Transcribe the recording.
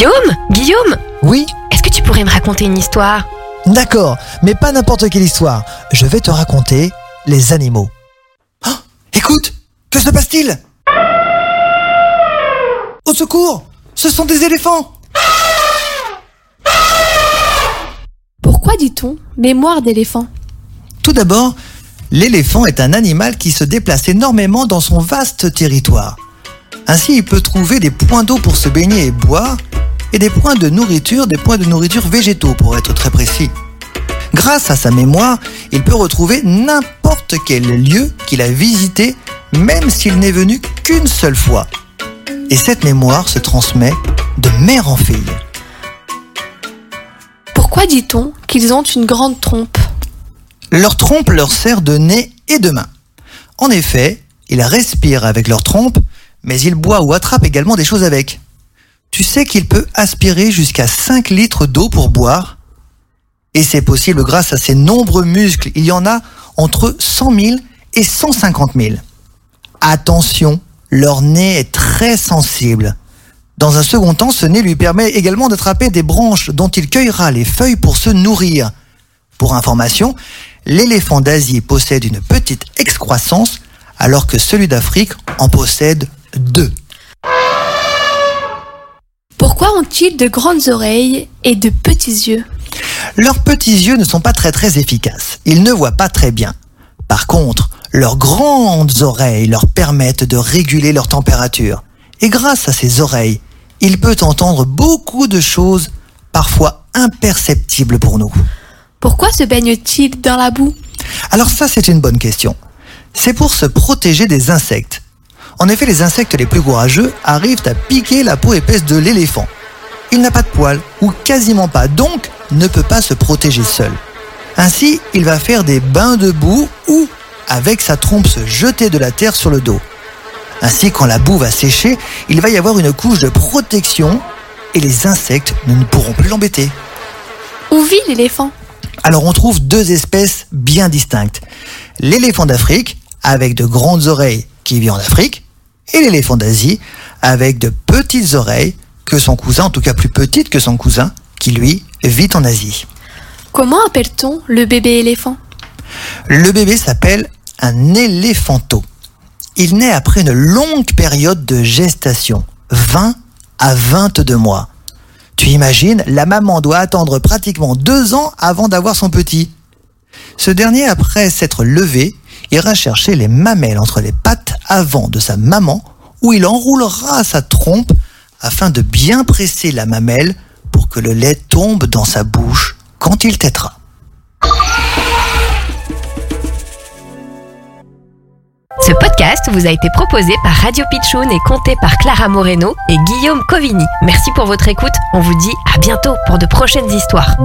Guillaume Guillaume Oui Est-ce que tu pourrais me raconter une histoire? D'accord, mais pas n'importe quelle histoire. Je vais te raconter les animaux. Ah, écoute, que se passe-t-il? Au secours Ce sont des éléphants Pourquoi dit-on mémoire d'éléphant? Tout d'abord, l'éléphant est un animal qui se déplace énormément dans son vaste territoire. Ainsi, il peut trouver des points d'eau pour se baigner et boire, et des points de nourriture, des points de nourriture végétaux pour être très précis. Grâce à sa mémoire, il peut retrouver n'importe quel lieu qu'il a visité, même s'il n'est venu qu'une seule fois. Et cette mémoire se transmet de mère en fille. Pourquoi dit-on qu'ils ont une grande trompe? Leur trompe leur sert de nez et de main. En effet, ils respirent avec leur trompe, mais ils boivent ou attrapent également des choses avec. Tu sais qu'il peut aspirer jusqu'à 5 litres d'eau pour boire Et c'est possible grâce à ses nombreux muscles. Il y en a entre 100 000 et 150 000. Attention, leur nez est très sensible. Dans un second temps, ce nez lui permet également d'attraper des branches dont il cueillera les feuilles pour se nourrir. Pour information, l'éléphant d'Asie possède une petite excroissance alors que celui d'Afrique en possède deux. Ont-ils de grandes oreilles et de petits yeux Leurs petits yeux ne sont pas très très efficaces. Ils ne voient pas très bien. Par contre, leurs grandes oreilles leur permettent de réguler leur température. Et grâce à ces oreilles, il peut entendre beaucoup de choses, parfois imperceptibles pour nous. Pourquoi se baignent-ils dans la boue? Alors ça, c'est une bonne question. C'est pour se protéger des insectes. En effet, les insectes les plus courageux arrivent à piquer la peau épaisse de l'éléphant. Il n'a pas de poils, ou quasiment pas, donc ne peut pas se protéger seul. Ainsi, il va faire des bains de boue ou, avec sa trompe, se jeter de la terre sur le dos. Ainsi, quand la boue va sécher, il va y avoir une couche de protection et les insectes ne pourront plus l'embêter. Où vit l'éléphant? Alors on trouve deux espèces bien distinctes. L'éléphant d'Afrique, avec de grandes oreilles, qui vit en Afrique, et l'éléphant d'Asie, avec de petites oreilles, que son cousin, en tout cas plus petites que son cousin, qui lui vit en Asie. Comment appelle-t-on le bébé éléphant? Le bébé s'appelle un éléphanto. Il naît après une longue période de gestation, 20 à 22 mois. Tu imagines, la maman doit attendre pratiquement deux ans avant d'avoir son petit. Ce dernier, après s'être levé, ira chercher les mamelles entre les pattes avant de sa maman, où il enroulera sa trompe afin de bien presser la mamelle pour que le lait tombe dans sa bouche quand il tétera. Ce podcast vous a été proposé par Radio Pitchoun et compté par Clara Moreno et Guillaume Covini. Merci pour votre écoute. On vous dit à bientôt pour de prochaines histoires.